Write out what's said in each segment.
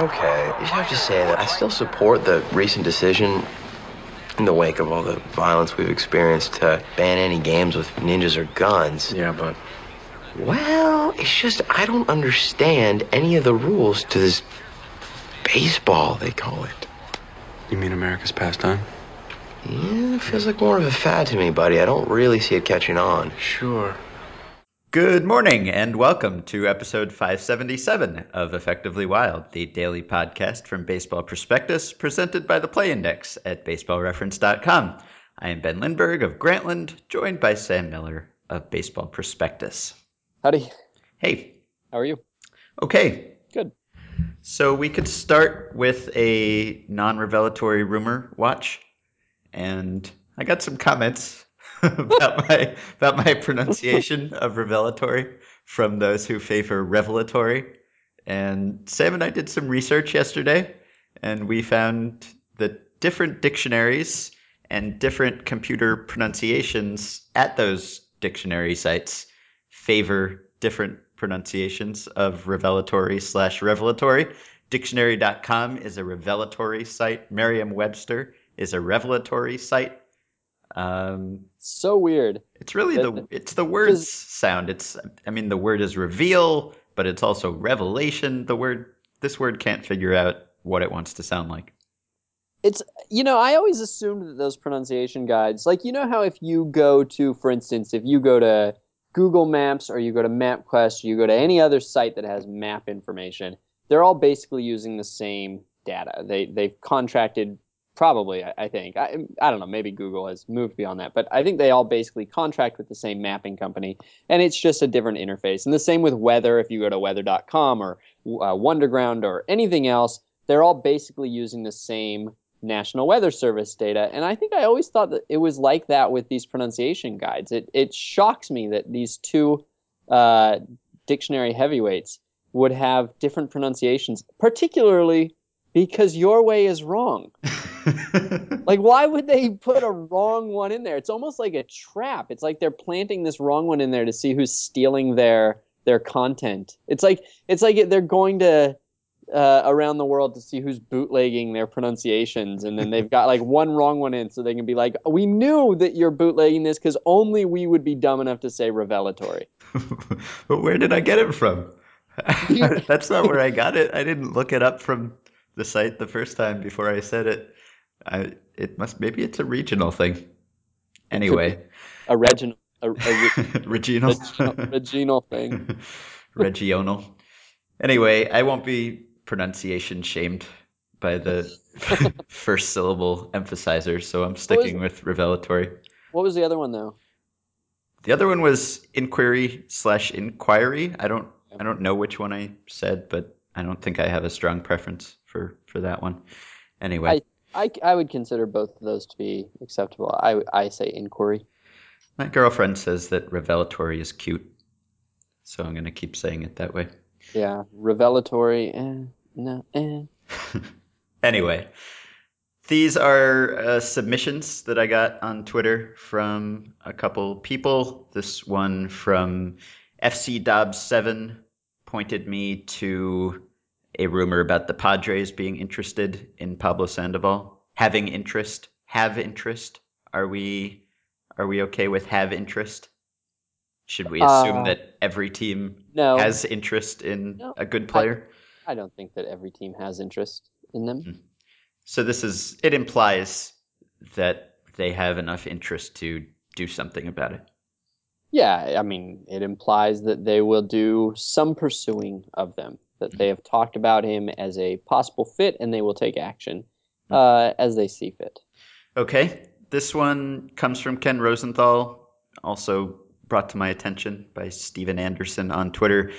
Okay, you have to say that I still support the recent decision in the wake of all the violence we've experienced to ban any games with ninjas or guns. Yeah, but Well, it's just I don't understand any of the rules to this baseball, they call it. you mean America's pastime? Yeah, it feels like more of a fad to me, buddy. I don't really see it catching on. Sure. Good morning and welcome to episode 577 of Effectively Wild, the daily podcast from Baseball Prospectus presented by the Play Index at baseballreference.com. I am Ben Lindbergh of Grantland, joined by Sam Miller of Baseball Prospectus. Howdy. Hey, How are you? okay. Good. So we could start with a non-revelatory rumor watch, and I got some comments about my about my pronunciation of revelatory from those who favor revelatory. And Sam and I did some research yesterday, and we found that different dictionaries and different computer pronunciations at those dictionary sites favor different pronunciations of revelatory slash revelatory. Dictionary.com is a revelatory site. Merriam-Webster is a revelatory site. Um, So weird. it's really That- the it's the words sound. It's I mean the word is reveal, but it's also revelation. The word this word can't figure out what it wants to sound like. It's you know, I always assumed that those pronunciation guides, like you know how if you go to, for instance, if you go to Google Maps or you go to MapQuest or you go to any other site that has map information, they're all basically using the same data. They they've contracted probably I, I think I, I don't know maybe Google has moved beyond that, but I think they all basically contract with the same mapping company, and it's just a different interface. And the same with weather. If you go to weather.com or uh, Wunderground or anything else, they're all basically using the same National Weather Service data. And I think I always thought that it was like that with these pronunciation guides. It it shocks me that these two uh, dictionary heavyweights would have different pronunciations, particularly because your way is wrong. Like, why would they put a wrong one in there? It's almost like a trap. It's like they're planting this wrong one in there to see who's stealing their their content. It's like it's like they're going to uh, around the world to see who's bootlegging their pronunciations, and then they've got like one wrong one in, so they can be like, "We knew that you're bootlegging this because only we would be dumb enough to say revelatory." but where did I get it from? That's not where I got it. I didn't look it up from the site the first time before I said it. I it must maybe it's a regional thing. Anyway, A regional, a, a re- regional, regional, thing. regional. Anyway, I won't be pronunciation shamed by the first syllable emphasizers, so I'm sticking with revelatory. What was the other one though? The other one was inquiry slash inquiry. I don't I don't know which one I said, but I don't think I have a strong preference for for that one. Anyway, I, I would consider both of those to be acceptable. I, I say inquiry. my girlfriend says that revelatory is cute, so I'm gonna keep saying it that way. Yeah, revelatory. Eh, no, eh. Anyway, these are uh, submissions that I got on Twitter from a couple people. This one from FC Dobbs Seven pointed me to a rumor about the Padres being interested in Pablo Sandoval. Having interest, have interest. Are we are we okay with have interest? Should we assume Uh, that every team No, has interest in No, a good player? I don't think that every team has interest in them. Hmm. So this is it implies that they have enough interest to do something about it. Yeah, I mean, it implies that they will do some pursuing of them, that they have talked about him as a possible fit, and they will take action uh, as they see fit. Okay. This one comes from Ken Rosenthal, also brought to my attention by Steven Anderson on Twitter.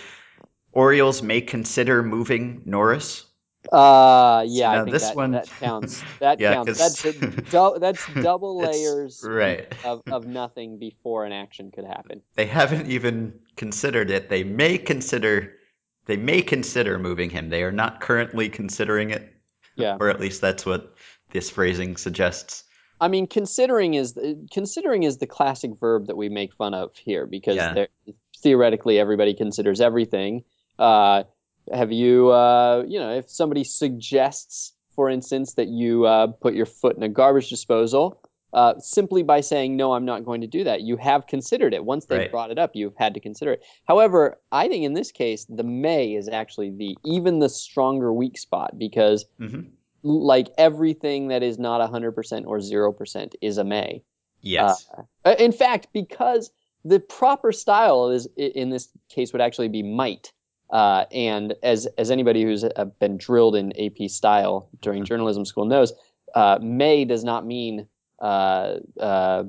Orioles may consider moving Norris. Uh, yeah, now I think this that, one- that counts. That Yeah, counts. That's a dou- that's double layers Right. of, of nothing before an action could happen. They haven't even considered it. They may consider they may consider moving him. They are not currently considering it. Yeah. Or at least that's what this phrasing suggests. I mean, considering is considering is the classic verb that we make fun of here because Yeah. theoretically everybody considers everything. Uh, have you, uh, you know, if somebody suggests, for instance, that you uh, put your foot in a garbage disposal, uh, simply by saying no, I'm not going to do that, you have considered it. Once they Right. brought it up, you've had to consider it. However, I think in this case, the may is actually the even the stronger weak spot because hmm like everything that is not 100% or 0% is a may. Yes. Uh, In fact, because the proper style is in this case would actually be might. Uh, and as as anybody who's uh, been drilled in AP style during journalism school knows, uh, may does not mean uh, uh,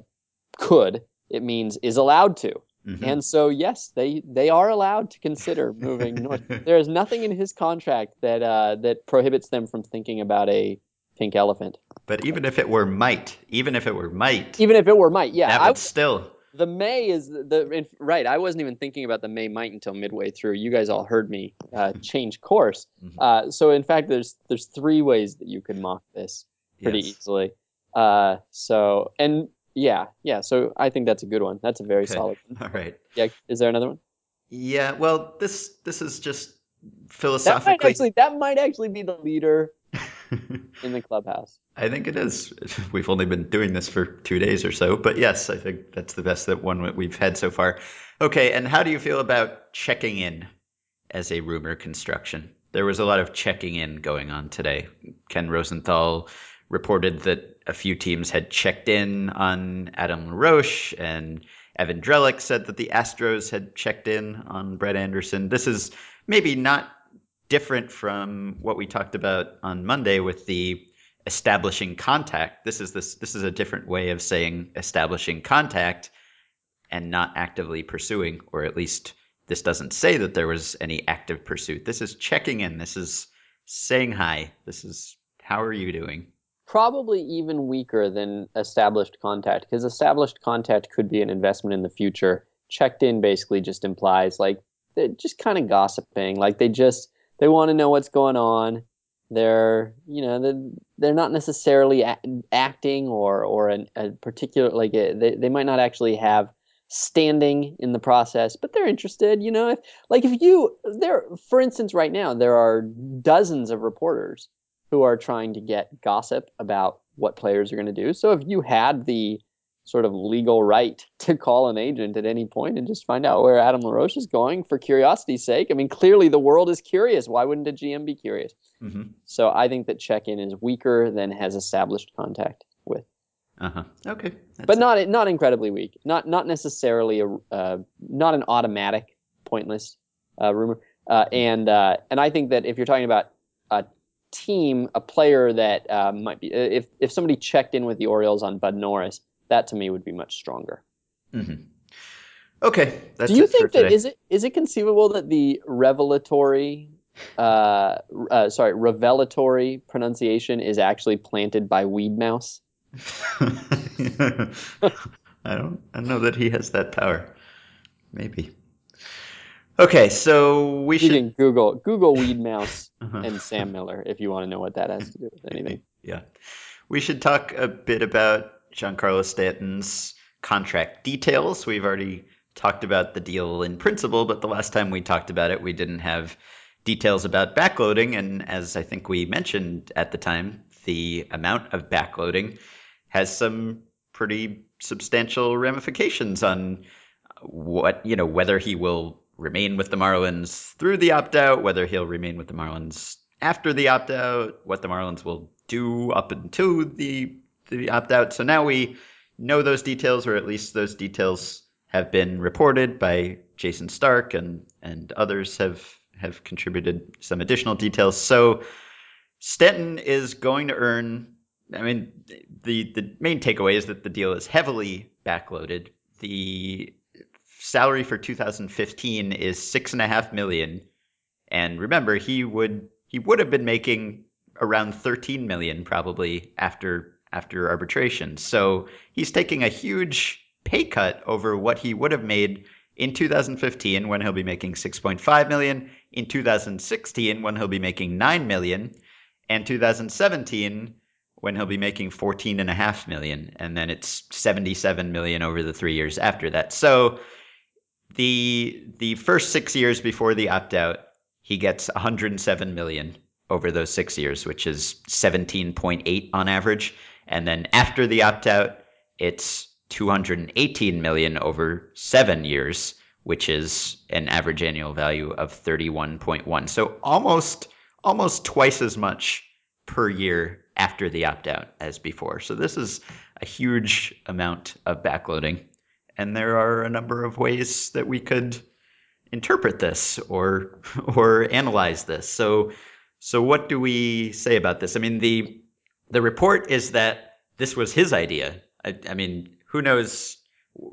could. It means is allowed to. Mhm. And so yes, they they are allowed to consider moving Norris. There is nothing in his contract that uh, that prohibits them from thinking about a pink elephant, but even if it were might, even if it were might, even if it were might. Yeah, that I, would still. the May is the, the right. I wasn't even thinking about the May might until midway through. You guys all heard me uh, change course. Mhm. Uh, so in fact, there's there's three ways that you could mock this pretty yes. easily. Uh, so and yeah, yeah. So I think that's a good one. That's a very Okay. solid. One. All right. Yeah. Is there another one? Yeah. Well, this this is just philosophically. That might actually that might actually be the leader in the clubhouse. I think it is. We've only been doing this for two days or so, but yes, I think that's the best that one we've had so far. Okay, and how do you feel about checking in as a rumor construction? There was a lot of checking in going on today. Ken Rosenthal reported that a few teams had checked in on Adam LaRoche, and Evan Drellich said that the Astros had checked in on Brett Anderson. This is maybe not different from what we talked about on Monday with the establishing contact. This is this this is a different way of saying establishing contact and not actively pursuing, or at least this doesn't say that there was any active pursuit. This is checking in. This is saying hi. This is how are you doing? Probably even weaker than established contact because established contact could be an investment in the future. Checked in basically just implies like they're just kind of gossiping. Like they just they want to know what's going on. They're you know they're, they're not necessarily acting or or an, a particular like a, they they might not actually have standing in the process, but they're interested. You know if like if you there for instance right now there are dozens of reporters who are trying to get gossip about what players are going to do. So if you had the sort of legal right to call an agent at any point and just find out where Adam LaRoche is going for curiosity's sake, I mean, clearly the world is curious. Why wouldn't a GM be curious? hmm So I think that check-in is weaker than has established contact with, Uh huh. Okay. That's but not not incredibly weak. Not not necessarily a uh, not an automatic pointless uh, rumor. Uh, and uh, and I think that if you're talking about team, a player that uh, might be, if if somebody checked in with the Orioles on Bud Norris, that to me would be much stronger. Mhm. Okay. That's Do you think that today. is it is it conceivable that the revelatory, uh, uh, sorry, revelatory pronunciation is actually planted by Weed Mouse? I don't I don't know that he has that power. Maybe. Okay, so we You should can Google Google Weed Mouse Uh-huh. and Sam Miller if you want to know what that has to do with anything. Yeah. We should talk a bit about Giancarlo Stanton's contract details. We've already talked about the deal in principle, but the last time we talked about it, we didn't have details about backloading. And as I think we mentioned at the time, the amount of backloading has some pretty substantial ramifications on what, you know, whether he will remain with the Marlins through the opt out, whether he'll remain with the Marlins after the opt out, what the Marlins will do up until the the opt out. So now we know those details, or at least those details have been reported by Jayson Stark and and others have have contributed some additional details. So Stanton is going to earn. I mean, the the main takeaway is that the deal is heavily backloaded. The salary for 2015 is six and a half million, and remember, he would he would have been making around 13 million probably after after arbitration. So he's taking a huge pay cut over what he would have made in 2015 when he'll be making 6.5 million, in 2016 when he'll be making 9 million, and 2017 when he'll be making 14 and a half million and then it's 77 million over the 3 years after that. So the the first 6 years before the opt out he gets 107 million over those six years, which is 17.8 on average. And then after the opt out, it's 218 million over seven years, which is an average annual value of 31.1. So almost almost twice as much per year after the opt out as before. So this is a huge amount of backloading. And there are a number of ways that we could interpret this or or analyze this. So so what do we say about this? I mean the the report is that this was his idea. I, I mean, who knows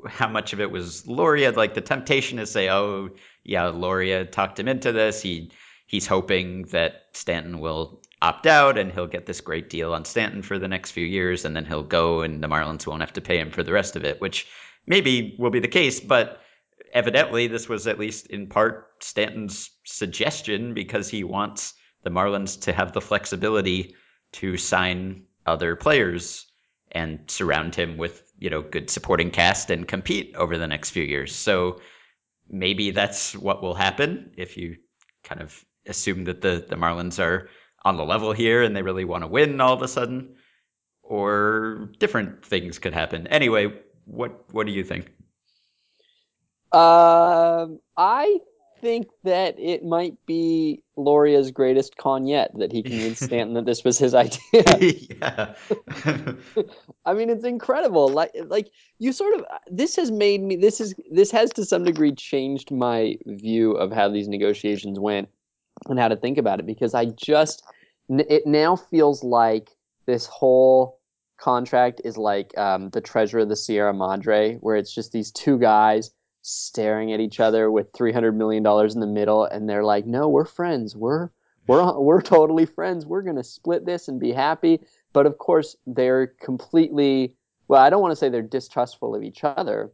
how much of it was Loria? Like the temptation to say, oh yeah, Loria talked him into this. He he's hoping that Stanton will opt out and he'll get this great deal on Stanton for the next few years, and then he'll go and the Marlins won't have to pay him for the rest of it, which maybe will be the case, but evidently this was at least in part Stanton's suggestion because he wants the Marlins to have the flexibility to sign other players and surround him with, you know, good supporting cast and compete over the next few years. So maybe that's what will happen if you kind of assume that the, the Marlins are on the level here and they really want to win all of a sudden, or different things could happen. Anyway, what what do you think? Um, I think that it might be Loria's greatest con yet that he convinced Stanton that this was his idea. yeah. I mean, it's incredible. Like, like you sort of this has made me. This is this has to some degree changed my view of how these negotiations went and how to think about it because I just it now feels like this whole contract is like um, the treasure of the Sierra Madre, where it's just these two guys staring at each other with three hundred million dollars in the middle, and they're like, "No, we're friends. We're we're we're totally friends. We're gonna split this and be happy." But of course, they're completely well. I don't want to say they're distrustful of each other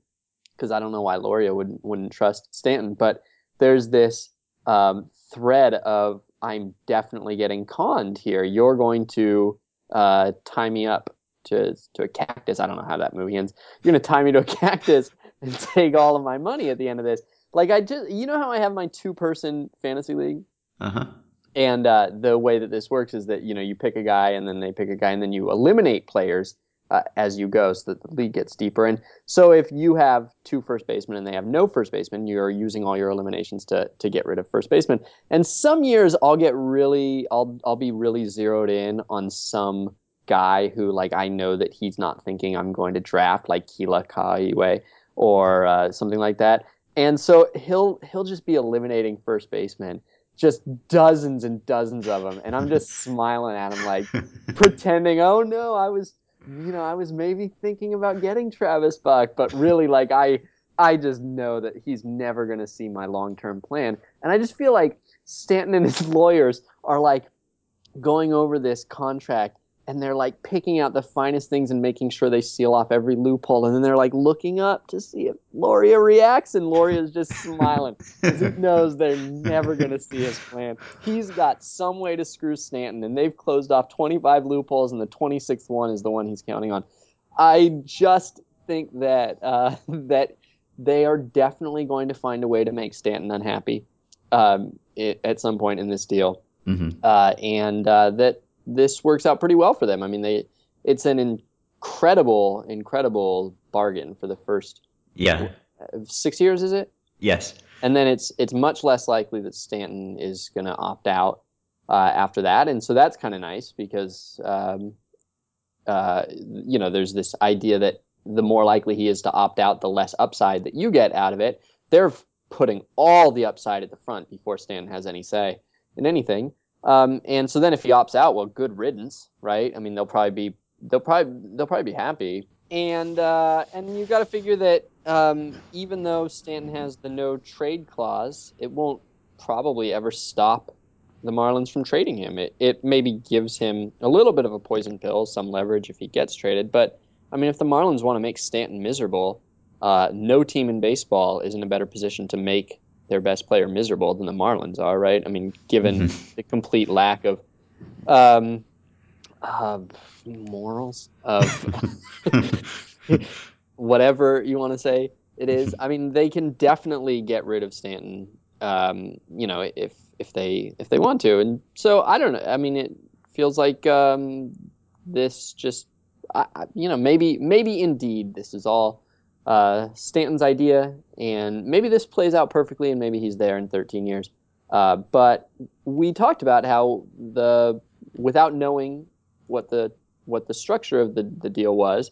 because I don't know why Loria wouldn't wouldn't trust Stanton, but there's this um, thread of I'm definitely getting conned here. You're going to uh, tie me up to to a cactus. I don't know how that movie ends. You're going to tie me to a cactus and take all of my money at the end of this. Like I just, you know how I have my two person fantasy league, uh-huh. and uh, the way that this works is that you know you pick a guy and then they pick a guy and then you eliminate players uh, as you go so that the league gets deeper. And so if you have two first basemen and they have no first baseman, you're using all your eliminations to to get rid of first baseman. And some years I'll get really I'll I'll be really zeroed in on some guy who like I know that he's not thinking I'm going to draft like Kila Ka'aihue or uh, something like that. And so he'll he'll just be eliminating first baseman just dozens and dozens of them and i'm just smiling at him like pretending oh no i was you know, I was maybe thinking about getting Travis Buck, but really, like, I, I just know that he's never going to see my long-term plan, and I just feel like Stanton and his lawyers are like going over this contract and they're like picking out the finest things and making sure they seal off every loophole. And then they're like looking up to see if Loria reacts, and Loria's just smiling because he knows they're never going to see his plan. He's got some way to screw Stanton, and they've closed off 25 loopholes, and the 26th one is the one he's counting on. I just think that uh, that they are definitely going to find a way to make Stanton unhappy um, it, at some point in this deal, mm-hmm. uh, and uh, that this works out pretty well for them. I mean, they it's an incredible, incredible bargain for the first yeah six years. Is it? Yes. And then it's it's much less likely that Stanton is going to opt out uh, after that, and so that's kind of nice because um, uh, you know there's this idea that the more likely he is to opt out, the less upside that you get out of it. They're putting all the upside at the front before Stanton has any say in anything. Um, and so then if he opts out, well, good riddance, right? I mean, they'll probably be they'll probably they'll probably be happy. And uh, and you got to figure that um, even though Stanton has the no trade clause, it won't probably ever stop the Marlins from trading him. It it maybe gives him a little bit of a poison pill, some leverage if he gets traded. But I mean, if the Marlins want to make Stanton miserable, uh, no team in baseball is in a better position to make their best player miserable than the Marlins are, right? I mean, given mm-hmm. the complete lack of um, uh, morals of whatever you want to say it is. I mean, they can definitely get rid of Stanton. Um, you know, if if they if they want to. And so I don't know. I mean, it feels like um, this just I, I, you know maybe maybe indeed this is all uh, Stanton's idea, and maybe this plays out perfectly, and maybe he's there in 13 years. Uh, but we talked about how the without knowing what the what the structure of the, the deal was,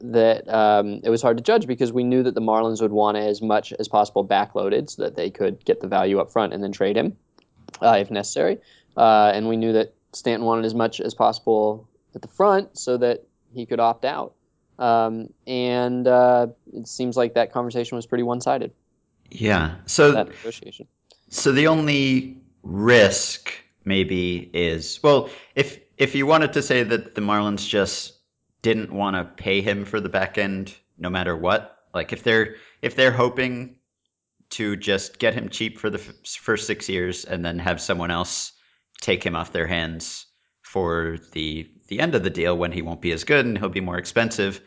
that um, it was hard to judge because we knew that the Marlins would want as much as possible backloaded so that they could get the value up front and then trade him uh, if necessary. Uh, and we knew that Stanton wanted as much as possible at the front so that he could opt out. Um, and uh, it seems like that conversation was pretty one sided. Yeah. So that negotiation. So the only risk maybe is well, if if you wanted to say that the Marlins just didn't want to pay him for the back end no matter what, like if they're if they're hoping to just get him cheap for the f- first 6 years and then have someone else take him off their hands for the the end of the deal when he won't be as good and he'll be more expensive.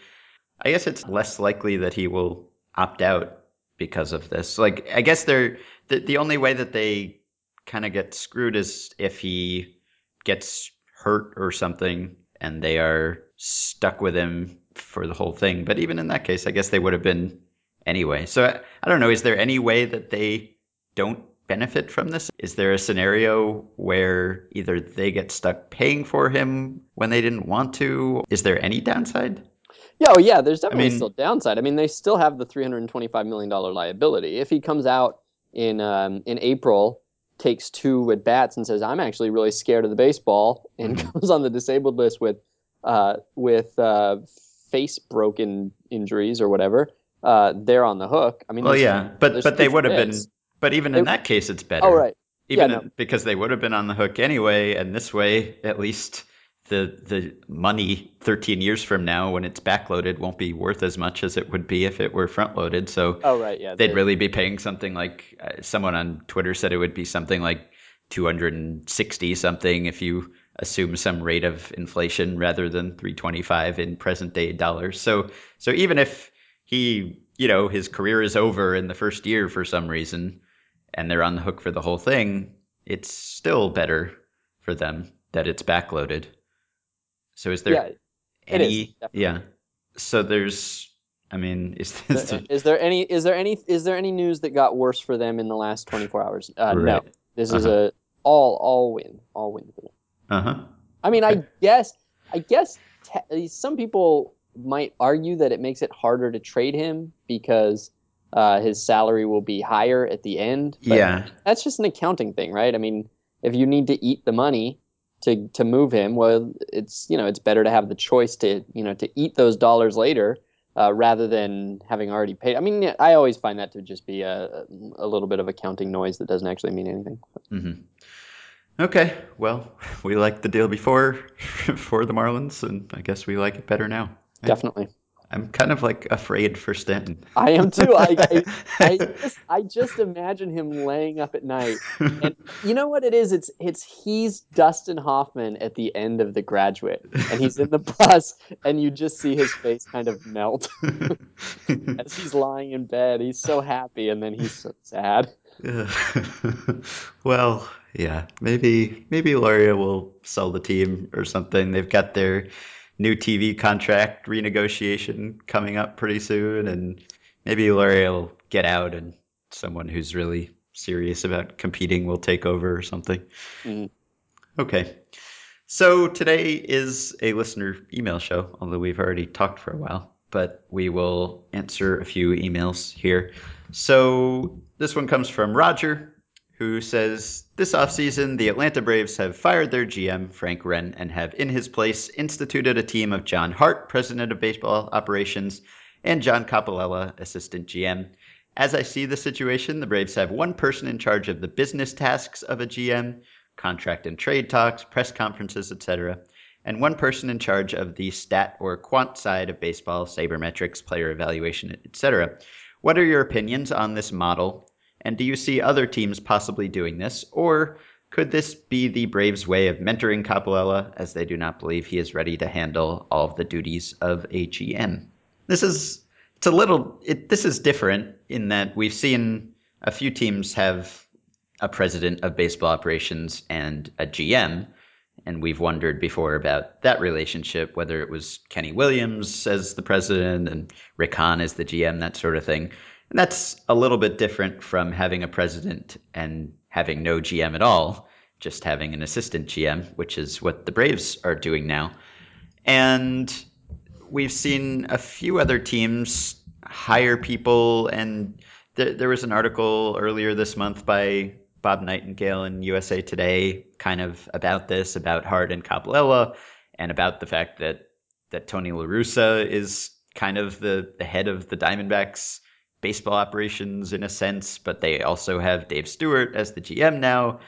I guess it's less likely that he will opt out because of this. Like I guess they're the the only way that they kind of get screwed is if he gets hurt or something and they are stuck with him for the whole thing. But even in that case, I guess they would have been anyway. So I, I don't know. Is there any way that they don't benefit from this? Is there a scenario where either they get stuck paying for him when they didn't want to? Is there any downside? Yeah, oh yeah, there's definitely I mean, still downside. I mean, they still have the 325 million dollar liability. If he comes out in um, in April, takes two at bats and says, "I'm actually really scared of the baseball," and mm-hmm. goes on the disabled list with uh, with uh, face broken injuries or whatever, uh, they're on the hook. I mean, well, yeah, but but they would have been. But even in that case, it's better. Oh right, even yeah, no. because they would have been on the hook anyway, and this way, at least the the money 13 years from now when it's backloaded won't be worth as much as it would be if it were front loaded so oh right yeah they'd really be paying something like uh, someone on twitter said it would be something like 260 something if you assume some rate of inflation rather than 325 in present day dollars so so even if he you know his career is over in the first year for some reason and they're on the hook for the whole thing it's still better for them that it's backloaded so is there yeah, any? yeah. So there's. I mean, is this, there, is there any is there any is there any news that got worse for them in the last 24 hours? Uh, right. No, this uh-huh. is a all all win, all win for them. Uh huh. I mean. I guess I guess te- some people might argue that it makes it harder to trade him because uh, his salary will be higher at the end. yeah, that's just an accounting thing, right? I mean, if you need to eat the money, to to move him, well, it's you know it's better to have the choice to you know to eat those dollars later uh, rather than having already paid. I mean, I always find that to just be a a little bit of accounting noise that doesn't actually mean anything. Mm-hmm. Okay, well, we liked the deal before for the Marlins, and I guess we like it better now. Definitely. I'm kind of like afraid for Stanton. I am too. I, I, I, just, I just imagine him laying up at night, and you know what it is? It's it's he's Dustin Hoffman at the end of The Graduate, and he's in the bus, and you just see his face kind of melt as he's lying in bed. He's so happy, and then he's so sad. well, yeah, maybe maybe Loria will sell the team or something. They've got their new TV contract renegotiation coming up pretty soon, and maybe Larry will get out, and someone who's really serious about competing will take over or something. Mm-hmm. Okay. So today is a listener email show, although we've already talked for a while, but we will answer a few emails here. So this one comes from Roger, who says this offseason the Atlanta Braves have fired their GM, Frank Wren, and have in his place instituted a team of John Hart, president of baseball operations, and John Coppolella, assistant GM. As I see the situation, the Braves have one person in charge of the business tasks of a GM, contract and trade talks, press conferences, etc., and one person in charge of the stat or quant side of baseball, sabermetrics, player evaluation, etc. What are your opinions on this model and do you see other teams possibly doing this? Or could this be the Braves' way of mentoring Coppolella as they do not believe he is ready to handle all of the duties of a GM? This is it's a little it, this is different in that we've seen a few teams have a president of baseball operations and a GM. And we've wondered before about that relationship, whether it was Kenny Williams as the president and Rick Hahn as the GM, that sort of thing. That's a little bit different from having a president and having no GM at all, just having an assistant GM, which is what the Braves are doing now. And we've seen a few other teams hire people, and th- there was an article earlier this month by Bob Nightingale in USA Today, kind of about this, about Hart and Coppolella, and about the fact that that Tony La Russa is kind of the, the head of the Diamondbacks baseball operations in a sense, but they also have Dave Stewart as the GM now,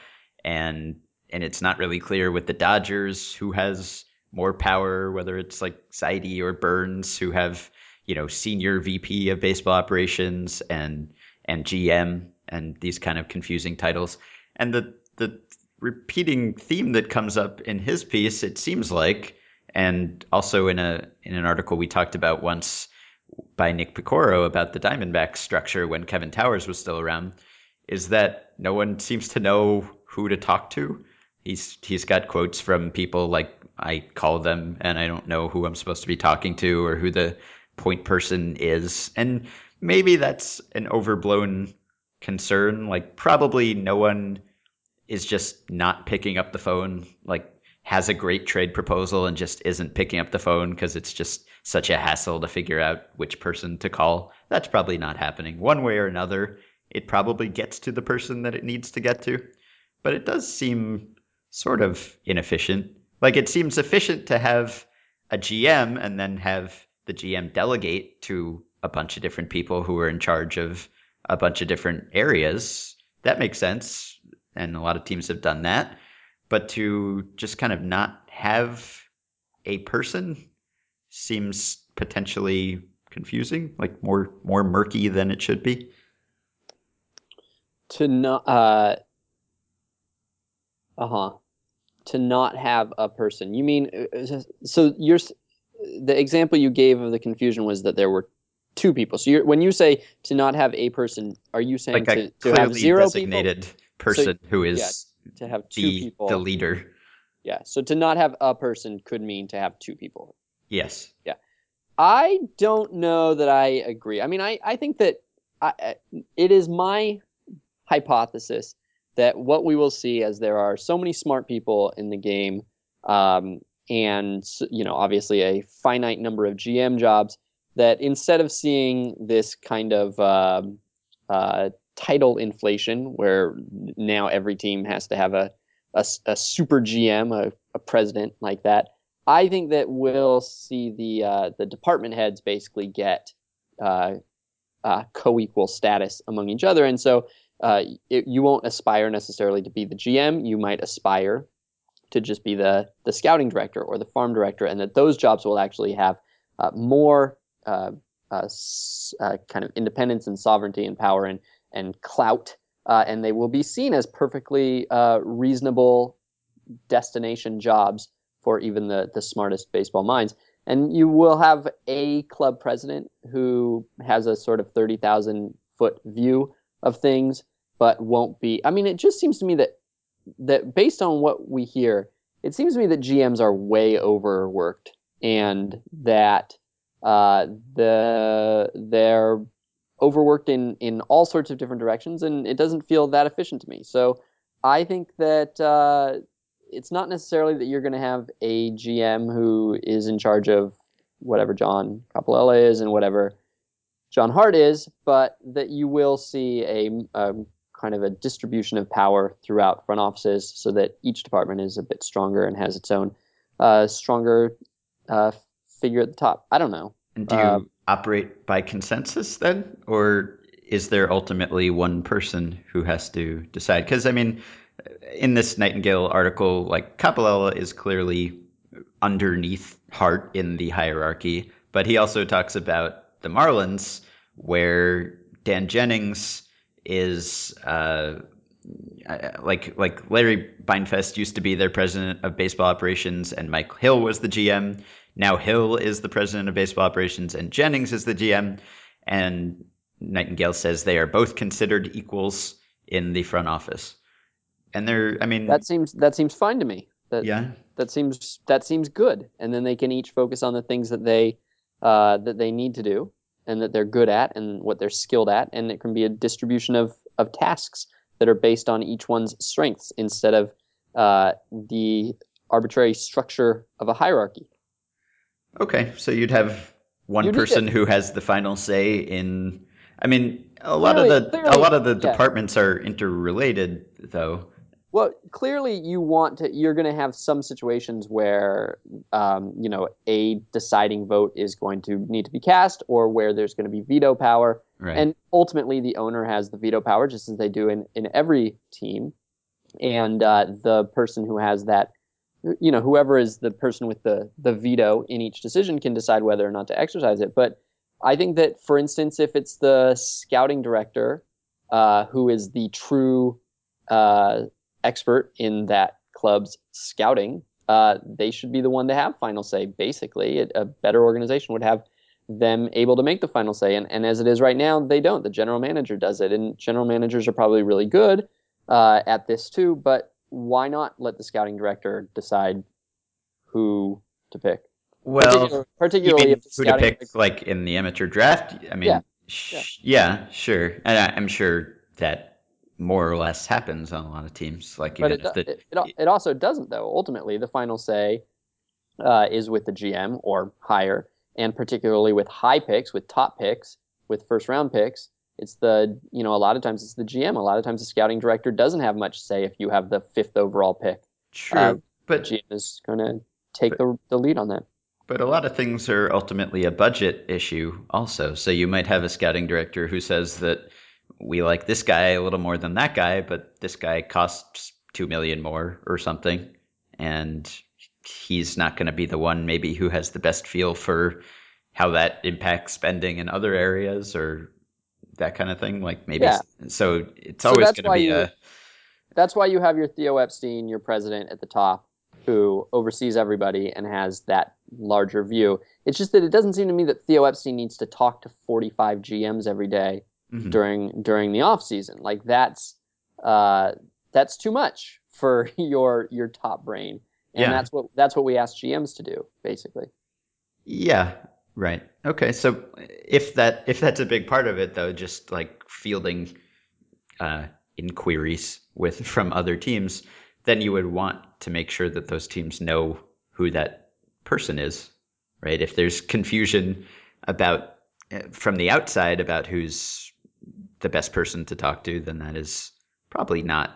and and it's not really clear with the Dodgers who has more power, whether it's like Zaidi or Byrnes, who have you know senior VP of baseball operations and and GM and these kind of confusing titles. And the the repeating theme that comes up in his piece, it seems like, and also in a in an article we talked about once by Nick Piecoro about the Diamondback structure when Kevin Towers was still around, is that no one seems to know who to talk to. He's he's got quotes from people like I call them and I don't know who I'm supposed to be talking to or who the point person is. And maybe that's an overblown concern. Like probably no one is just not picking up the phone, like has a great trade proposal and just isn't picking up the phone because it's just such a hassle to figure out which person to call. That's probably not happening. One way or another, it probably gets to the person that it needs to get to. But it does seem sort of inefficient. Like it seems efficient to have a GM and then have the GM delegate to a bunch of different people who are in charge of a bunch of different areas. That makes sense. And a lot of teams have done that. But to just kind of not have a person seems potentially confusing, like more more murky than it should be. To not uh uh-huh. To not have a person. You mean uh, so you're the example you gave of the confusion was that there were two people. So when you say to not have a person, are you saying like to, to have zero designated people? person so, who is yeah, to have two the, people, the leader? Yeah. So to not have a person could mean to have two people. Yes. Yeah. I don't know that I agree. I mean, I, I think that I, it is my hypothesis that what we will see as there are so many smart people in the game um, and you know obviously a finite number of GM jobs that instead of seeing this kind of uh, uh, title inflation where now every team has to have a, a, a super GM, a, a, president like that, I think that we'll see the uh, the department heads basically get uh, uh, co-equal status among each other, and so uh, it, you won't aspire necessarily to be the GM. You might aspire to just be the the scouting director or the farm director, and that those jobs will actually have uh, more uh, kind of independence and sovereignty and power and and clout, and they will be seen as perfectly reasonable destination jobs for even the the smartest baseball minds. And you will have a club president who has a sort of thirty thousand foot view of things, but won't be. I mean, it just seems to me that that based on what we hear, it seems to me that GMs are way overworked and that uh, the they're overworked in in all sorts of different directions, and it doesn't feel that efficient to me. So I think that uh, it's not necessarily that you're going to have a GM who is in charge of whatever John Coppolella is and whatever John Hart is, but that you will see a, a kind of a distribution of power throughout front offices so that each department is a bit stronger and has its own uh, stronger uh, figure at the top. I don't know. And do you uh, operate by consensus then, or is there ultimately one person who has to decide? Because I mean, in this Nightingale article, like Coppolella is clearly underneath Hart in the hierarchy, but he also talks about the Marlins, where Dan Jennings is uh, like like Larry Beinfest used to be their president of baseball operations, and Mike Hill was the GM. Now Hill is the president of baseball operations, and Jennings is the GM. And Nightingale says they are both considered equals in the front office. And they're I mean That seems that seems fine to me. That yeah that seems that seems good. And then they can each focus on the things that they uh, that they need to do and that they're good at and what they're skilled at. And it can be a distribution of of tasks that are based on each one's strengths instead of uh, the arbitrary structure of a hierarchy. Okay, so you'd have one You need person who has the final say in. I mean, a lot Clearly- of the a lot of the yeah. departments are interrelated, though. Well, clearly, you want to. You're going to have some situations where, um, you know, a deciding vote is going to need to be cast, or where there's going to be veto power, Right. and ultimately the owner has the veto power, just as they do in in every team. And uh, the person who has that, you know, whoever is the person with the the veto in each decision can decide whether or not to exercise it. But I think that, for instance, if it's the scouting director uh, who is the true uh, expert in that club's scouting, uh, they should be the one to have final say. Basically, it, a better organization would have them able to make the final say. And, and as it is right now, they don't. The general manager does it, and general managers are probably really good uh, at this too. But why not let the scouting director decide who to pick? well, particularly mean if who to pick, like in the amateur draft? I mean, Yeah, sh- yeah, sure. And I, I'm sure that more or less happens on a lot of teams. Like but it, the it, it, it also doesn't though. Ultimately the final say uh, is with the gm or higher and particularly with high picks with top picks with first round picks. It's the you know a lot of times it's the gm a lot of times the scouting director doesn't have much say if you have the fifth overall pick. True, uh, the but gm is going to take the, the lead on that. But a lot of things are ultimately a budget issue, also. So you might have a scouting director who says that we like this guy a little more than that guy, but this guy costs two million more or something, and he's not going to be the one maybe who has the best feel for how that impacts spending in other areas or that kind of thing. Like maybe Yeah. so it's So always going to be you- a that's why you have your Theo Epstein, your president at the top, who oversees everybody and has that larger view. It's just that it doesn't seem to me that Theo Epstein needs to talk to 45 GMs every day Mhm. during during the off season. Like that's uh, that's too much for your your top brain, and Yeah. that's what that's what we ask GMs to do basically. Yeah, right. Okay, so if that if that's a big part of it though, just like fielding uh, inquiries with from other teams, then you would want to make sure that those teams know who that person is, right? If there's confusion about uh, from the outside about who's the best person to talk to, then that is probably not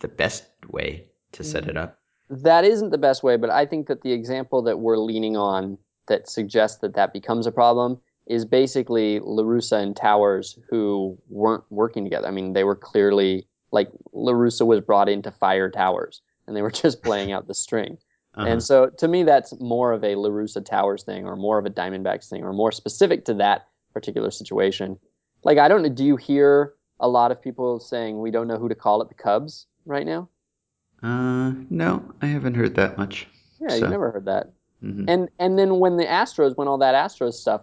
the best way to set it up. that isn't the best way, but I think that the example that we're leaning on that suggests that that becomes a problem is basically La Russa and Towers who weren't working together. I mean, they were clearly like La Russa was brought in to fire Towers, and they were just playing out the string. Uh-huh. And so, to me, that's more of a La Russa Towers thing, or more of a Diamondbacks thing, or more specific to that particular situation. Like, I don't know. Do you hear a lot of people saying we don't know who to call at the Cubs right now? Uh, no, I haven't heard that much. Yeah, So- you never heard that. Mhm. And and then when the Astros, when all that Astros stuff,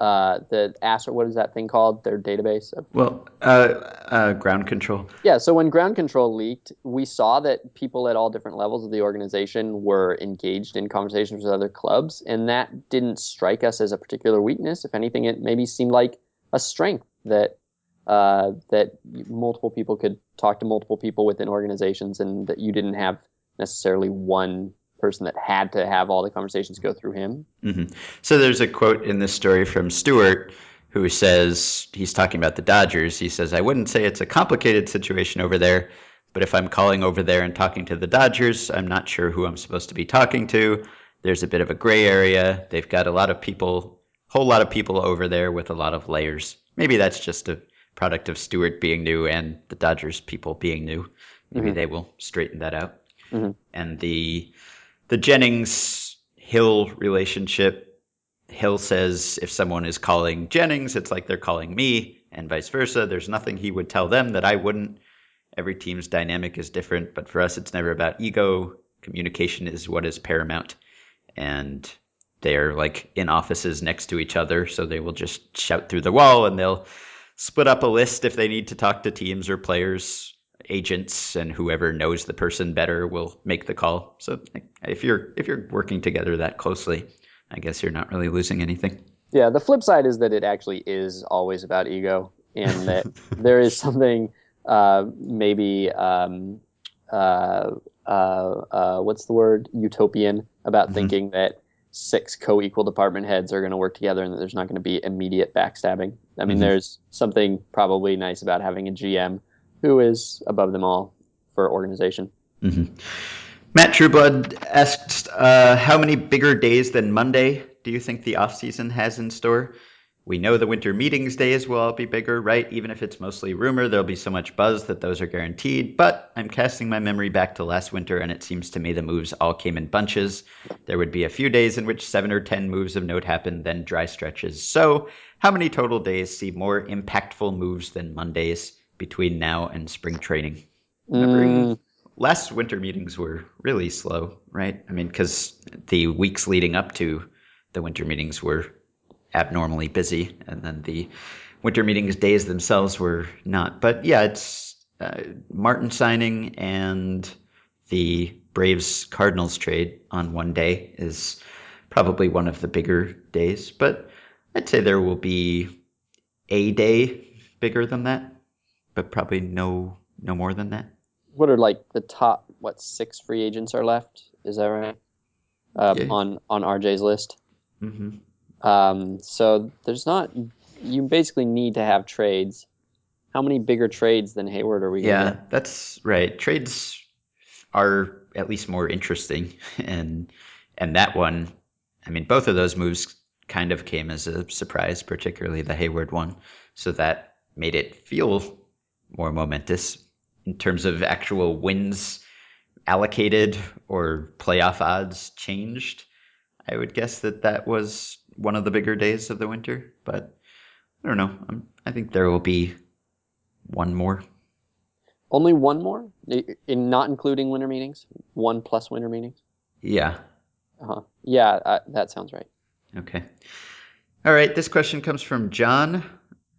uh, the Astro, what is that thing called? Their database. Of, Well, uh, uh, ground control. yeah. So when ground control leaked, we saw that people at all different levels of the organization were engaged in conversations with other clubs, and that didn't strike us as a particular weakness. If anything, it maybe seemed like a strength that uh, that multiple people could talk to multiple people within organizations, and that you didn't have necessarily one person that had to have all the conversations go through him. hmm So there's a quote in this story from Stewart who says he's talking about the Dodgers. He says, "I wouldn't say it's a complicated situation over there, but if I'm calling over there and talking to the Dodgers, I'm not sure who I'm supposed to be talking to. There's a bit of a gray area. They've got a lot of people, whole lot of people over there with a lot of layers. Maybe that's just a product of Stewart being new and the Dodgers people being new. Maybe Mhm. they will straighten that out." Mhm. And the the Jennings Hill relationship Hill says if someone is calling Jennings, it's like they're calling me, and vice versa. There's nothing he would tell them that I wouldn't. Every team's dynamic is different, but for us, it's never about ego. Communication is what is paramount. And they're like in offices next to each other, so they will just shout through the wall and they'll split up a list if they need to talk to teams or players agents and whoever knows the person better will make the call. So if you're if you're working together that closely, I guess you're not really losing anything. Yeah, the flip side is that it actually is always about ego, and that there is something uh, maybe um, uh, uh, uh, what's the word utopian about Mhm. thinking that six co-equal department heads are going to work together and that there's not going to be immediate backstabbing. I mean, Mhm. there's something probably nice about having a GM who is above them all for organization. hmm Matt Trueblood asked, uh, "How many bigger days than Monday do you think the off season has in store?" We know the winter meetings days will all be bigger, right? Even if it's mostly rumor, there'll be so much buzz that those are guaranteed. But I'm casting my memory back to last winter, and it seems to me the moves all came in bunches. There would be a few days in which seven or ten moves of note happened, then dry stretches. So, how many total days see more impactful moves than Mondays between now and spring training? Mm, last winter meetings were really slow, right? I mean, because the weeks leading up to the winter meetings were abnormally busy, and then the winter meetings days themselves were not. But yeah, it's uh, Martin signing and the Braves Cardinals trade on one day is probably one of the bigger days. But I'd say there will be a day bigger than that, but probably no no more than that. what are like the top what six free agents are left? Is that right? Um, Yeah. On on RJ's list. hmm Um, so there's not. You basically need to have trades. How many bigger trades than Heyward are we Yeah, get? that's right. Trades are at least more interesting, and and that one, I mean, both of those moves kind of came as a surprise, particularly the Heyward one. So that made it feel more momentous in terms of actual wins allocated or playoff odds changed. I would guess that that was one of the bigger days of the winter, but I don't know. I'm, I think there will be one more. Only one more, in not including winter meetings. One plus winter meetings. Yeah, Uh-huh. Yeah, uh, that sounds right. Okay. All right. This question comes from John.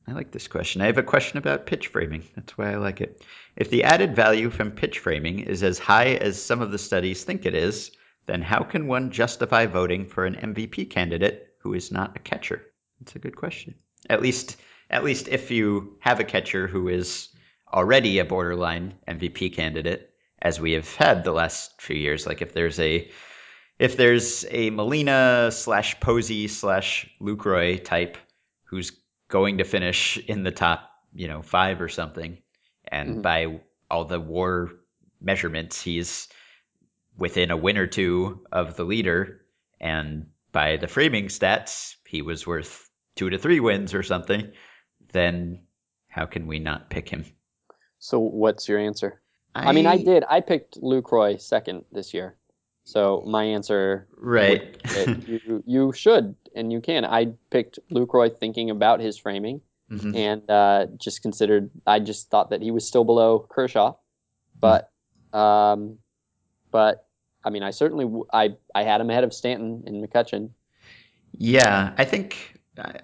I like this question. I have a question about pitch framing. That's why I like it. If the added value from pitch framing is as high as some of the studies think it is, then how can one justify voting for an MVP candidate who is not a catcher? That's a good question. At least, at least if you have a catcher who is already a borderline MVP candidate, as we have had the last few years. Like if there's a if there's a Molina slash Posey slash Lucroy type who's going to finish in the top, you know, five or something, and Mhm. by all the WAR measurements, he's within a win or two of the leader, and by the framing stats, he was worth two to three wins or something. Then how can we not pick him? So what's your answer? I, mean, I did. I picked Lucroy second this year. So my answer right. you you should and you can. I picked Lucroy thinking about his framing Mhm. and uh, just considered. I just thought that he was still below Kershaw, but um, but I mean, I certainly w- I I had him ahead of Stanton and McCutcheon. Yeah, I think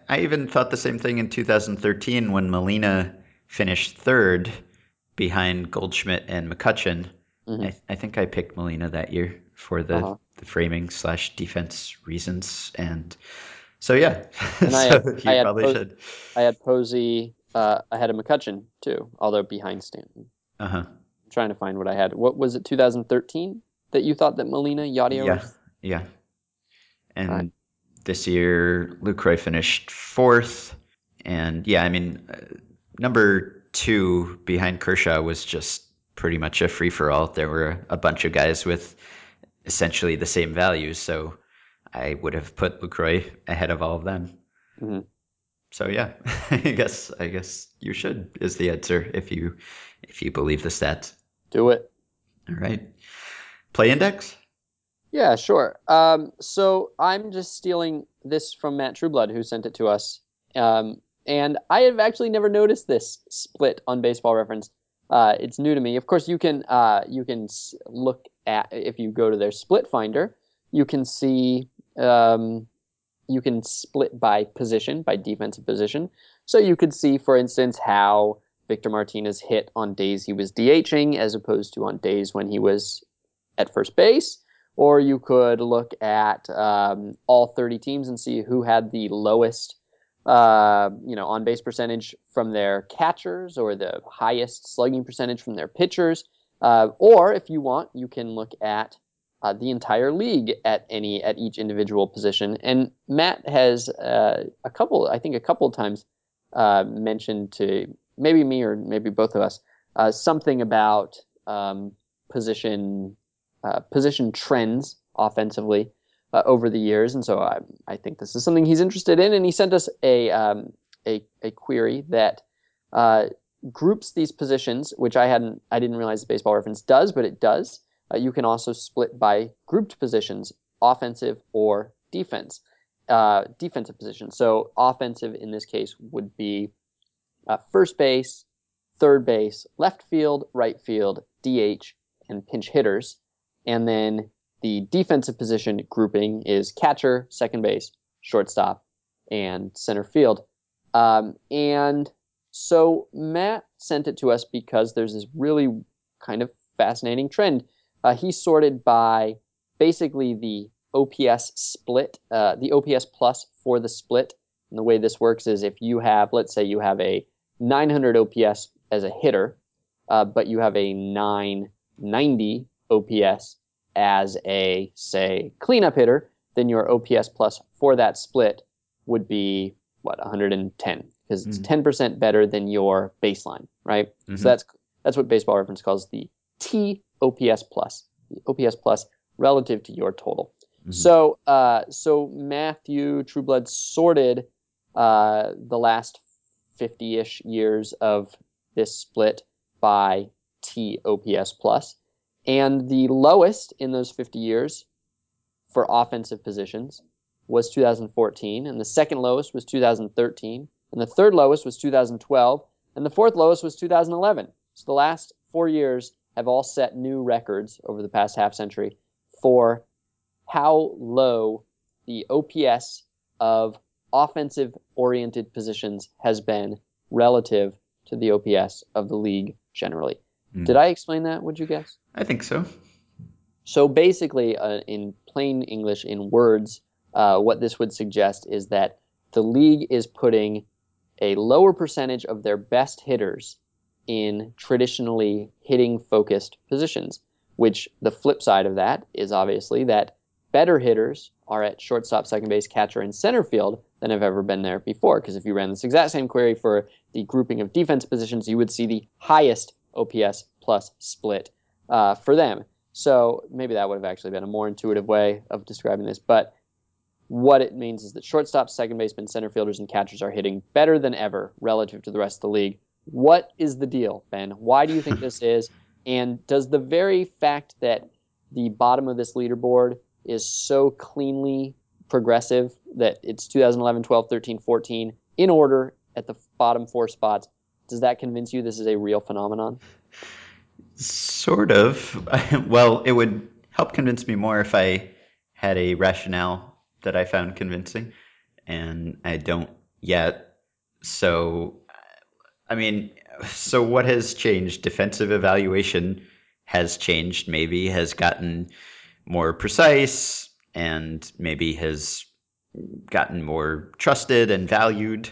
I even thought the same thing in 2013 when Molina finished third behind Goldschmidt and McCutcheon. Mhm. I, I think I picked Molina that year for the, Uh-huh. the framing slash defense reasons, and so yeah, And I had- you I had probably Pos- should. I had Posey uh, ahead of McCutcheon too, although behind Stanton. Uh huh. Trying to find what I had. What was it? 2013 that you thought that Molina Yadier Yeah, was? yeah. And Right. this year, Lucroy finished fourth, and yeah, I mean, uh, number two behind Kershaw was just pretty much a free for all. There were a bunch of guys with essentially the same values, so I would have put Lucroy ahead of all of them. Mhm. So yeah, I guess I guess you should is the answer if you if you believe the stats. Do it. All right, play index. Yeah, sure. Um, so I'm just stealing this from Matt Trueblood, who sent it to us. Um, and I have actually never noticed this split on Baseball Reference. Uh, it's new to me. Of course, you can uh, you can look at if you go to their split finder, you can see um, you can split by position, by defensive position. So you could see, for instance, how Victor Martinez hit on days he was DHing as opposed to on days when he was at first base. Or you could look at um, all 30 teams and see who had the lowest, uh, you know, on base percentage from their catchers or the highest slugging percentage from their pitchers. Uh, or if you want, you can look at uh, the entire league at any at each individual position. And Matt has uh, a couple, I think, a couple of times uh, mentioned to maybe me or maybe both of us uh, something about um, position uh, position trends offensively uh, over the years. And so I, I think this is something he's interested in. And he sent us a um, a, a query that groups these positions, which I hadn't I didn't realize the baseball reference does, but it does. Uh, you can also split by grouped positions, offensive or defense, uh, defensive position. So offensive in this case would be uh, first base, third base, left field, right field, DH, and pinch hitters. And then the defensive position grouping is catcher, second base, shortstop, and center field. Um, and so Matt sent it to us because there's this really kind of fascinating trend uh, he sorted by basically the OPS split, uh, the OPS plus for the split. And the way this works is if you have, let's say you have a 900 OPS as a hitter, uh, but you have a 990 OPS as a, say, cleanup hitter, then your OPS plus for that split would be, what, 110, because it's mm-hmm. 10% better than your baseline, right? Mm-hmm. So that's that's what Baseball Reference calls the T OPS plus, the OPS plus relative to your total. Mm-hmm. So, uh, so Matthew Trueblood sorted uh, the last 50-ish years of this split by T OPS plus, and the lowest in those 50 years for offensive positions was 2014, and the second lowest was 2013, and the third lowest was 2012, and the fourth lowest was 2011. So the last four years have all set new records over the past half century for how low the OPS of offensive oriented positions has been relative to the OPS of the league generally. Did I explain that? Would you guess? I think so. So basically, uh, in plain English, in words, uh, what this would suggest is that the league is putting a lower percentage of their best hitters in traditionally hitting focused positions, which the flip side of that is obviously that better hitters are at shortstop, second base, catcher, and center field than have ever been there before. Because if you ran this exact same query for the grouping of defense positions, you would see the highest OPS plus split uh, for them. So maybe that would have actually been a more intuitive way of describing this. But what it means is that shortstops, second basemen, center fielders, and catchers are hitting better than ever relative to the rest of the league what is the deal, Ben? Why do you think this is? And does the very fact that the bottom of this leaderboard is so cleanly progressive that it's 2011, 12, 13, 14 in order at the bottom four spots, does that convince you this is a real phenomenon? Sort of. well, it would help convince me more if I had a rationale that I found convincing, and I don't yet. So I mean, so what has changed? Defensive evaluation has changed, maybe has gotten more precise and maybe has gotten more trusted and valued.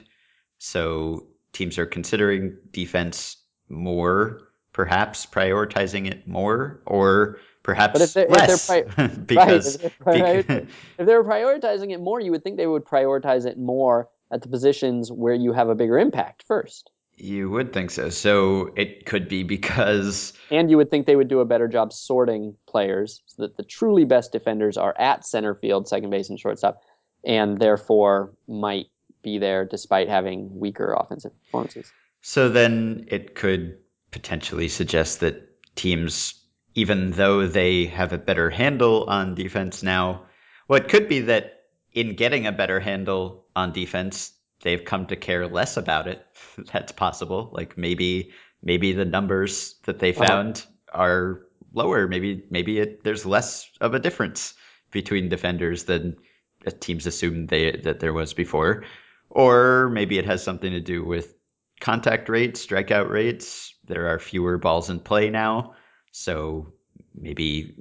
So teams are considering defense more, perhaps prioritizing it more, or perhaps if they're, less. If they're pri- because, right, if, they're because if they were prioritizing it more, you would think they would prioritize it more at the positions where you have a bigger impact first. You would think so. So it could be because. And you would think they would do a better job sorting players so that the truly best defenders are at center field, second base, and shortstop, and therefore might be there despite having weaker offensive performances. So then it could potentially suggest that teams, even though they have a better handle on defense now, well, it could be that in getting a better handle on defense, they've come to care less about it. That's possible. Like maybe maybe the numbers that they uh-huh. found uh-huh. are lower. Maybe maybe it, there's less of a difference between defenders than teams assumed they that there was before, or maybe it has something to do with contact rates, strikeout rates. There are fewer balls in play now, so maybe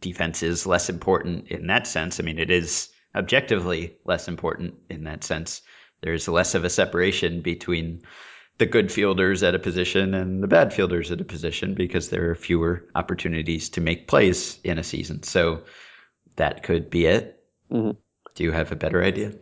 defense is less important in that sense. I mean, it is objectively less important in that sense. There's less of a separation between the good fielders at a position and the bad fielders at a position because there are fewer opportunities to make plays in a season. So that could be it. Mhm. Do you have a better idea?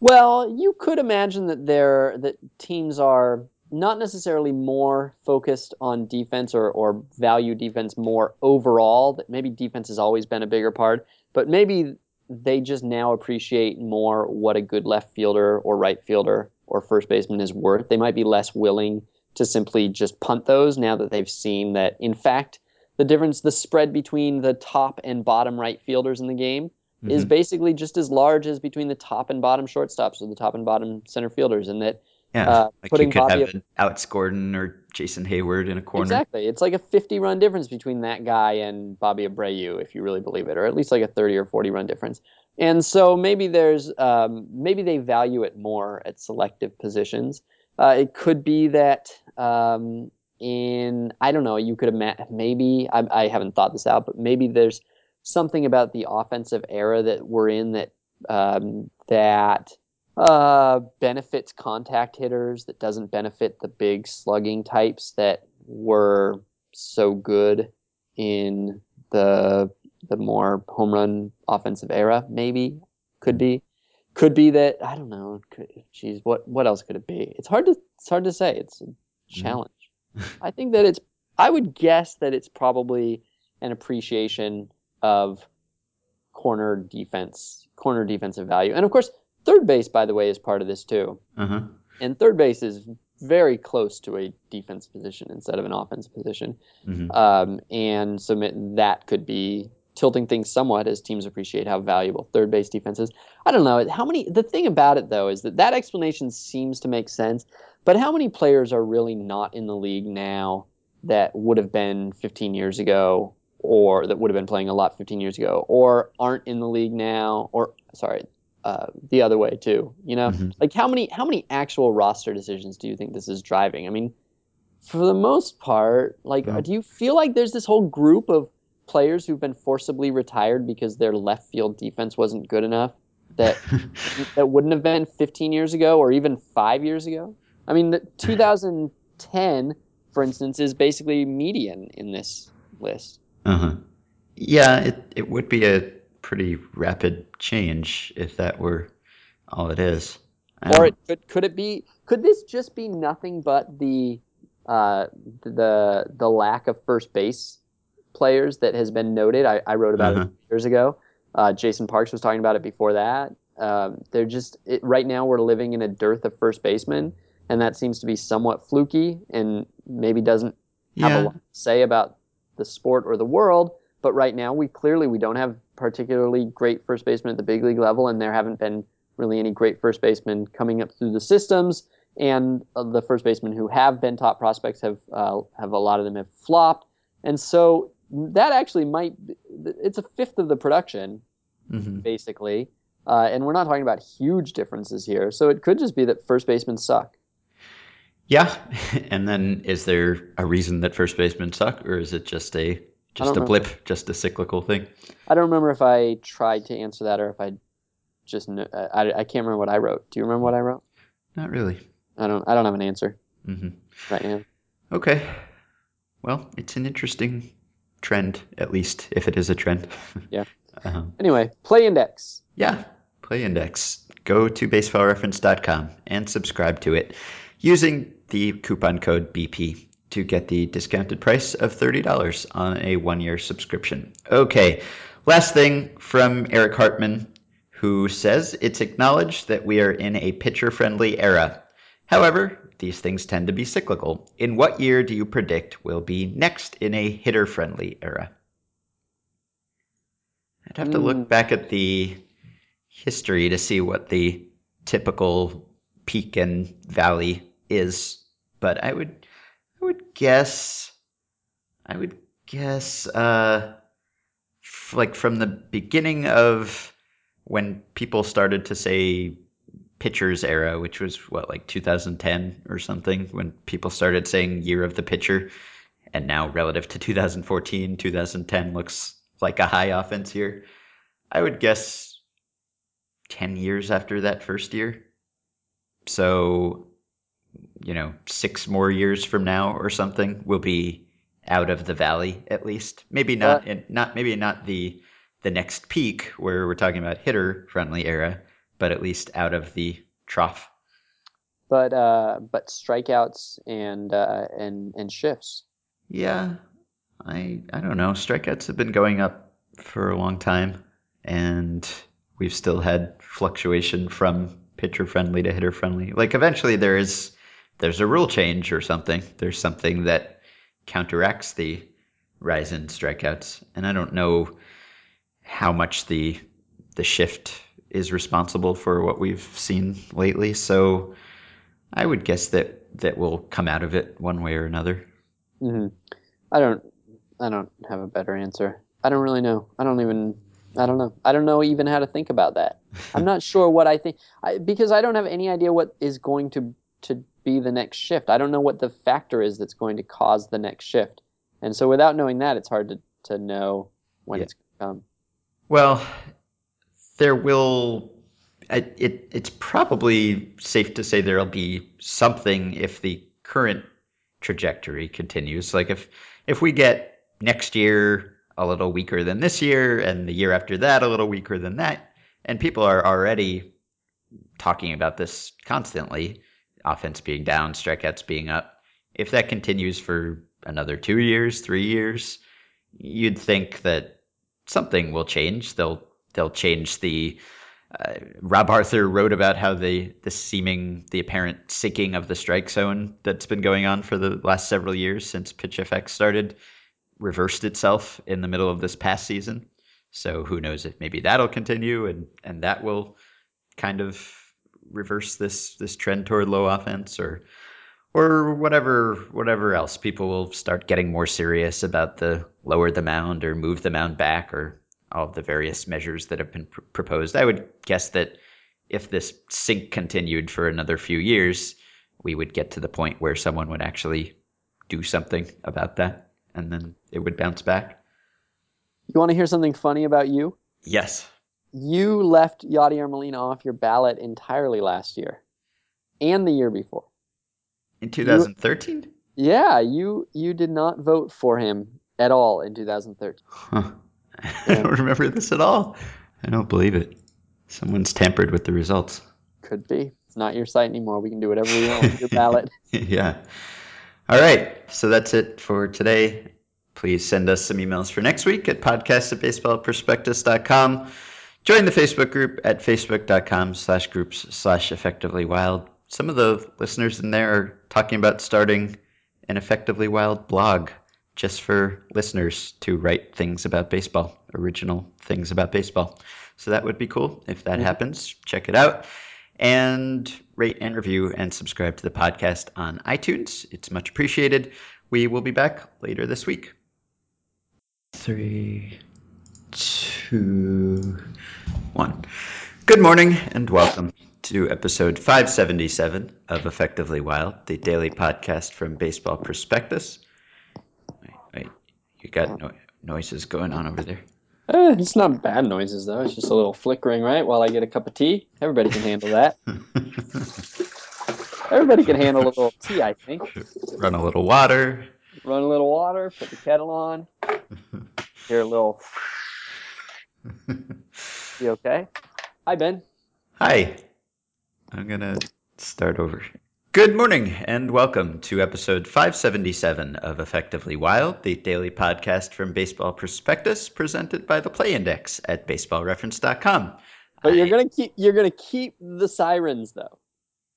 Well, you could imagine that there that teams are not necessarily more focused on defense or, or value defense more overall. That maybe defense has always been a bigger part, but maybe they just now appreciate more what a good left fielder or right fielder or first baseman is worth. They might be less willing to simply just punt those now that they've seen that in fact the difference the spread between the top and bottom right fielders in the game is Mhm. basically just as large as between the top and bottom shortstops or the top and bottom center fielders and that Yeah, uh, like putting you could Bobby have an Alex Gordon or Jason Heyward in a corner. Exactly. It's like a 50 run difference between that guy and Bobby Abreu, if you really believe it, or at least like a 30 or 40 run difference. And so maybe there's um, maybe they value it more at selective positions. Uh, it could be that um, in I don't know. You could imagine maybe I, I haven't thought this out, but maybe there's something about the offensive era that we're in that um, that uh, benefits contact hitters that doesn't benefit the big slugging types that were so good in the the more home run offensive era. Maybe could be could be that I don't know. Could, geez, what what else could it be? It's hard to it's hard to say. It's a challenge. I think that it's. I would guess that it's probably an appreciation of corner defense, corner defensive value, and of course, third base. By the way, is part of this too. Uh-huh. And third base is very close to a defense position instead of an offense position. Mhm. Um, and so that could be tilting things somewhat as teams appreciate how valuable third base defense is. I don't know how many. The thing about it though is that that explanation seems to make sense, but how many players are really not in the league now that would have been 15 years ago, or that would have been playing a lot 15 years ago, or aren't in the league now, or sorry, uh, the other way too. You know, Mhm. like how many how many actual roster decisions do you think this is driving? I mean, for the most part, like, Well- do you feel like there's this whole group of players who've been forcibly retired because their left field defense wasn't good enough that that wouldn't have been 15 years ago or even five years ago? I mean, the 2010, for instance, is basically median in this list. Uh-huh. Yeah, it, it would be a pretty rapid change if that were all it is. I or it could could it be could this just be nothing but the uh, the the lack of first base players that has been noted i, I wrote about Uh-huh. it years ago uh, jason parks was talking about it before that um, they're just it, right now we're living in a dearth of first basemen and that seems to be somewhat fluky and maybe doesn't have yeah. a lot to say about the sport or the world. But right now, we clearly we don't have particularly great first basemen at the big league level, and there haven't been really any great first basemen coming up through the systems. And uh, the first basemen who have been top prospects have uh, have a lot of them have flopped, and so that actually might it's a fifth of the production Mhm. basically. Uh, and we're not talking about huge differences here, so it could just be that first basemen suck. Yeah. And then is there a reason that first basemen suck, or is it just a just a know. blip, just a cyclical thing? I don't remember if I tried to answer that or if I just kn- I, I can't remember what I wrote. Do you remember what I wrote? Not really. I don't I don't have an answer hmm right now. Okay. Well, it's an interesting trend, at least if it is a trend. Yeah. um, Anyway, play index. Yeah, Play Index. Go to baseballreference.com and subscribe to it using the coupon code BP to get the discounted price of $30 on a one year subscription. Okay, last thing from Eric Hartman, who says it's acknowledged that we are in a pitcher friendly era. However, these things tend to be cyclical. In what year do you predict will be next in a hitter friendly era? I'd have to look Mm. back at the history to see what the typical peak and valley is, but I would I would guess I would guess uh f- like from the beginning of when people started to say pitchers era, which was what like 2010 or something when people started saying year of the pitcher, and now relative to 2014, 2010 looks like a high offense year. I would guess 10 years after that first year. So, you know, six more years from now or something, we'll be out of the valley at least. Maybe not not maybe not the the next peak where we're talking about hitter friendly era, but at least out of the trough. But uh, but strikeouts and uh, and and shifts. Yeah, I I don't know. Strikeouts have been going up for a long time, and we've still had fluctuation from pitcher friendly to hitter friendly. Like eventually there is there's a rule change or something. There's something that counteracts the rise in strikeouts, and I don't know how much the the shift is responsible for what we've seen lately. So I would guess that that we'll come out of it one way or another. hmm I don't I don't have a better answer. I don't really know. I don't even I don't know. I don't know even how to think about that. I'm not sure what I think I, because I don't have any idea what is going to to be the next shift. I don't know what the factor is that's going to cause the next shift. And so without knowing that, it's hard to, to know when Yeah. it's going to come. Well, there will. I- It, it's probably safe to say there'll be something if the current trajectory continues. Like if if we get next year a little weaker than this year, and the year after that a little weaker than that, and people are already talking about this constantly, offense being down, strikeouts being up. If that continues for another two years, three years, you'd think that something will change. They'll they'll change the. Uh, Rob Arthur wrote about how the the seeming the apparent sinking of the strike zone that's been going on for the last several years since Pitch FX started reversed itself in the middle of this past season. So who knows if maybe that'll continue and and that will kind of reverse this this trend toward low offense or or whatever whatever else. People will start getting more serious about the lower the mound or move the mound back or all of the various measures that have been pr- proposed. I would guess that if this sink continued for another few years we would get to the point where someone would actually do something about that and then it would bounce back. You want to hear something funny about you? yes You left Yadier Molina off your ballot entirely last year and the year before. in 2013 Yeah, you you did not vote for him at all in 2013. Huh. I don't remember this at all. I don't believe it. Someone's tampered with the results. Could be. It's not your site anymore. We can do whatever we want with your ballot. yeah. All right. So that's it for today. Please send us some emails for next week at podcast at baseballprospectus.com. Join the Facebook group at facebook.com slash groups slash effectively wild. Some of the listeners in there are talking about starting an effectively wild blog just for listeners to write things about baseball, original things about baseball. So that would be cool if that happens. Check it out and rate and review and subscribe to the podcast on iTunes. It's much appreciated. We will be back later this week. Three, two, one. Good morning and welcome to episode 577 of Effectively Wild, the daily podcast from Baseball Prospectus. Wait, wait, you got no- noises going on over there. Eh, it's not bad noises though. It's just a little flickering, right? While I get a cup of tea. Everybody can handle that. Everybody can handle a little tea, I think. Run a little water. Run a little water, put the kettle on. Hear a little. You okay? Hi, Ben. Hi. I'm going to start over. Good morning and welcome to episode 577 of Effectively Wild, the daily podcast from Baseball Prospectus presented by the Play Index at baseballreference.com. But you're gonna keep you're gonna keep the sirens though.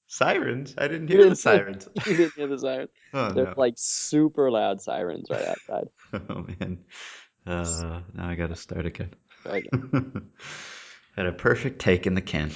Sirens? I didn't hear the didn't- sirens. You didn't hear the sirens. Oh, They're no. like super loud sirens right outside. Oh, man. Uh, now I got to start again. Had a perfect take in the can.